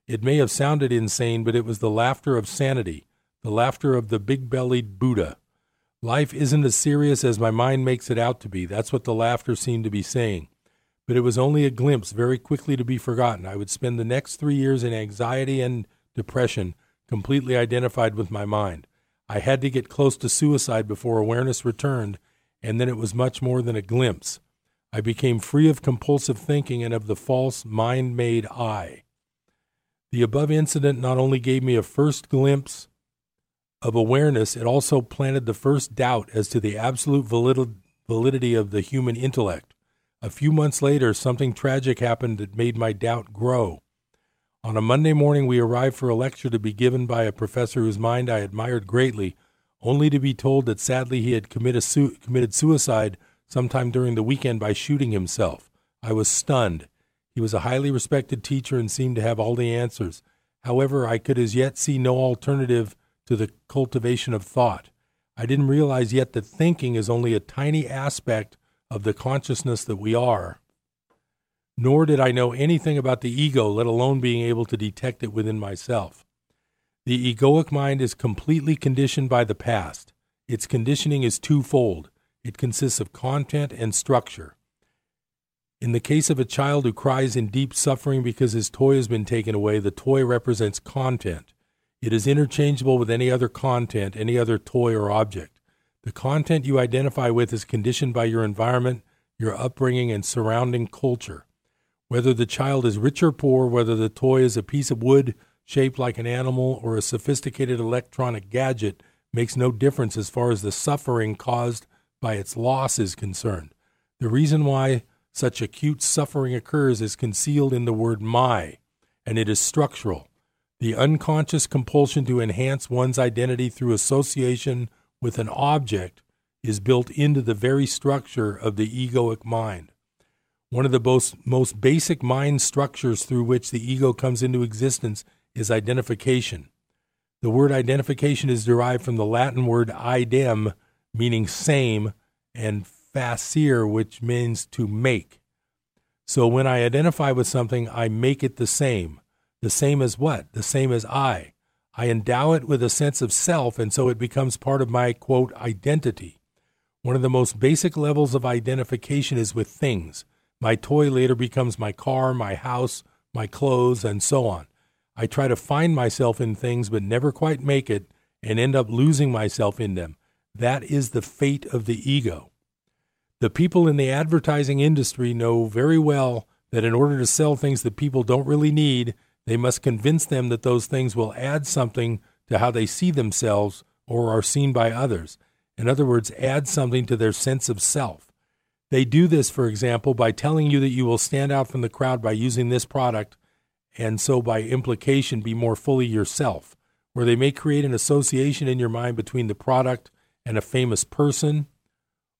It may have sounded insane, but it was the laughter of sanity, the laughter of the big bellied Buddha. Life isn't as serious as my mind makes it out to be. That's what the laughter seemed to be saying. But it was only a glimpse, very quickly to be forgotten. I would spend the next three years in anxiety and depression, completely identified with my mind. I had to get close to suicide before awareness returned, and then it was much more than a glimpse. I became free of compulsive thinking and of the false mind made I. The above incident not only gave me a first glimpse of awareness, it also planted the first doubt as to the absolute validity of the human intellect. A few months later, something tragic happened that made my doubt grow. On a Monday morning, we arrived for a lecture to be given by a professor whose mind I admired greatly, only to be told that sadly he had committed, su- committed suicide sometime during the weekend by shooting himself. I was stunned. He was a highly respected teacher and seemed to have all the answers. However, I could as yet see no alternative to the cultivation of thought. I didn't realize yet that thinking is only a tiny aspect of the consciousness that we are. Nor did I know anything about the ego, let alone being able to detect it within myself. The egoic mind is completely conditioned by the past. Its conditioning is twofold it consists of content and structure. In the case of a child who cries in deep suffering because his toy has been taken away, the toy represents content. It is interchangeable with any other content, any other toy or object. The content you identify with is conditioned by your environment, your upbringing, and surrounding culture. Whether the child is rich or poor, whether the toy is a piece of wood shaped like an animal or a sophisticated electronic gadget makes no difference as far as the suffering caused by its loss is concerned. The reason why such acute suffering occurs is concealed in the word my, and it is structural. The unconscious compulsion to enhance one's identity through association with an object is built into the very structure of the egoic mind. One of the most, most basic mind structures through which the ego comes into existence is identification. The word identification is derived from the Latin word idem, meaning same, and facere, which means to make. So when I identify with something, I make it the same. The same as what? The same as I. I endow it with a sense of self, and so it becomes part of my, quote, identity. One of the most basic levels of identification is with things. My toy later becomes my car, my house, my clothes, and so on. I try to find myself in things but never quite make it and end up losing myself in them. That is the fate of the ego. The people in the advertising industry know very well that in order to sell things that people don't really need, they must convince them that those things will add something to how they see themselves or are seen by others. In other words, add something to their sense of self. They do this, for example, by telling you that you will stand out from the crowd by using this product, and so by implication be more fully yourself, where they may create an association in your mind between the product and a famous person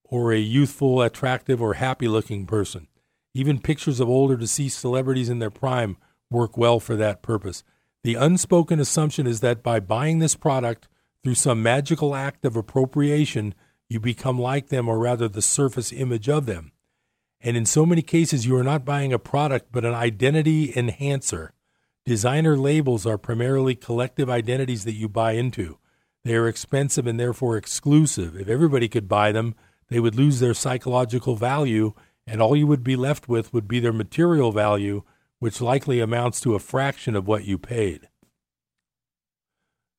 or a youthful, attractive, or happy looking person. Even pictures of older deceased celebrities in their prime work well for that purpose. The unspoken assumption is that by buying this product, through some magical act of appropriation, you become like them, or rather the surface image of them. And in so many cases, you are not buying a product, but an identity enhancer. Designer labels are primarily collective identities that you buy into. They are expensive and therefore exclusive. If everybody could buy them, they would lose their psychological value, and all you would be left with would be their material value, which likely amounts to a fraction of what you paid.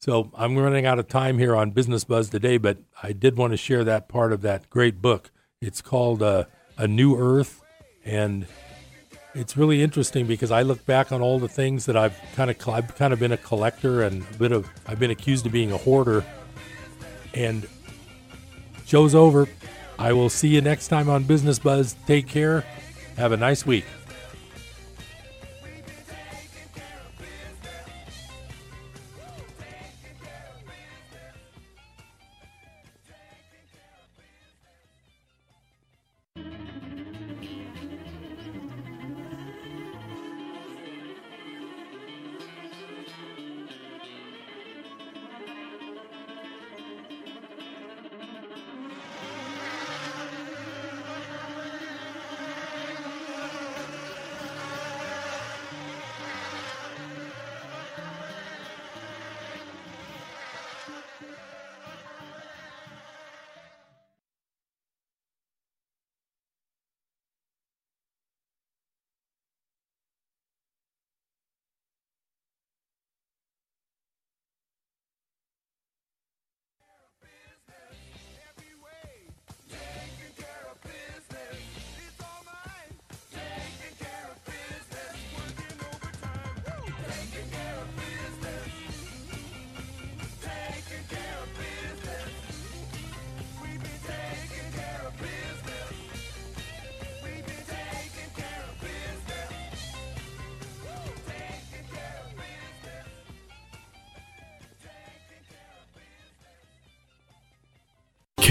So I'm running out of time here on Business Buzz today, but I did want to share that part of that great book. It's called uh, A New Earth, and it's really interesting because I look back on all the things that I've kind of I've kind of been a collector and a bit of I've been accused of being a hoarder. And show's over. I will see you next time on Business Buzz. Take care. Have a nice week.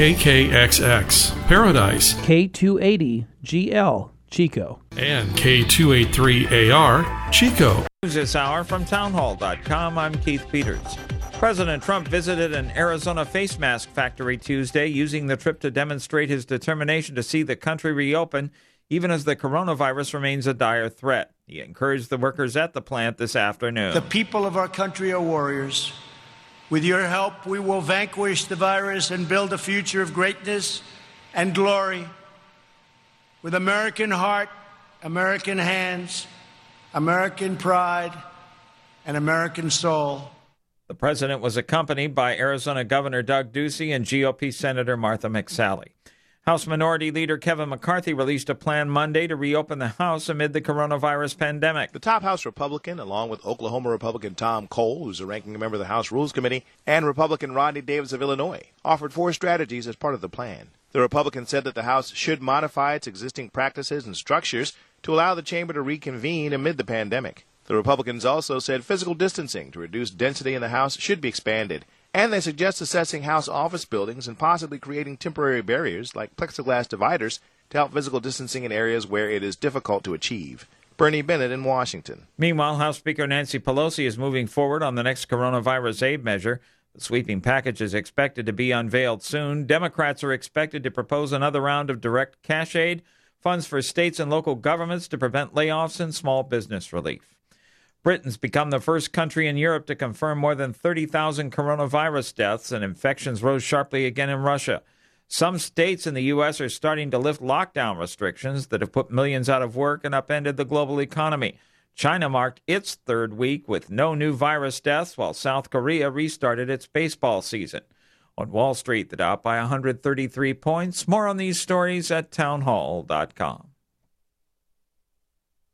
KKXX Paradise, K280GL Chico, and K283AR Chico. News this hour from townhall.com. I'm Keith Peters. President Trump visited an Arizona face mask factory Tuesday, using the trip to demonstrate his determination to see the country reopen, even as the coronavirus remains a dire threat. He encouraged the workers at the plant this afternoon. The people of our country are warriors. With your help, we will vanquish the virus and build a future of greatness and glory. With American heart, American hands, American pride, and American soul. The president was accompanied by Arizona Governor Doug Ducey and GOP Senator Martha McSally. House Minority Leader Kevin McCarthy released a plan Monday to reopen the House amid the coronavirus pandemic. The top House Republican, along with Oklahoma Republican Tom Cole, who's a ranking member of the House Rules Committee, and Republican Rodney Davis of Illinois, offered four strategies as part of the plan. The Republican said that the House should modify its existing practices and structures to allow the chamber to reconvene amid the pandemic. The Republicans also said physical distancing to reduce density in the House should be expanded and they suggest assessing House office buildings and possibly creating temporary barriers like plexiglass dividers to help physical distancing in areas where it is difficult to achieve. Bernie Bennett in Washington. Meanwhile, House Speaker Nancy Pelosi is moving forward on the next coronavirus aid measure. The sweeping package is expected to be unveiled soon. Democrats are expected to propose another round of direct cash aid, funds for states and local governments to prevent layoffs, and small business relief. Britain's become the first country in Europe to confirm more than 30,000 coronavirus deaths, and infections rose sharply again in Russia. Some states in the U.S. are starting to lift lockdown restrictions that have put millions out of work and upended the global economy. China marked its third week with no new virus deaths, while South Korea restarted its baseball season. On Wall Street, the Dow by 133 points. More on these stories at townhall.com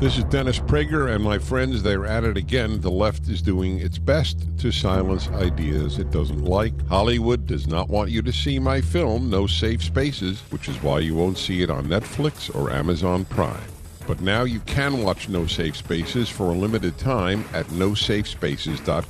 This is Dennis Prager and my friends. They're at it again. The left is doing its best to silence ideas it doesn't like. Hollywood does not want you to see my film, No Safe Spaces, which is why you won't see it on Netflix or Amazon Prime. But now you can watch No Safe Spaces for a limited time at nosafespaces.com.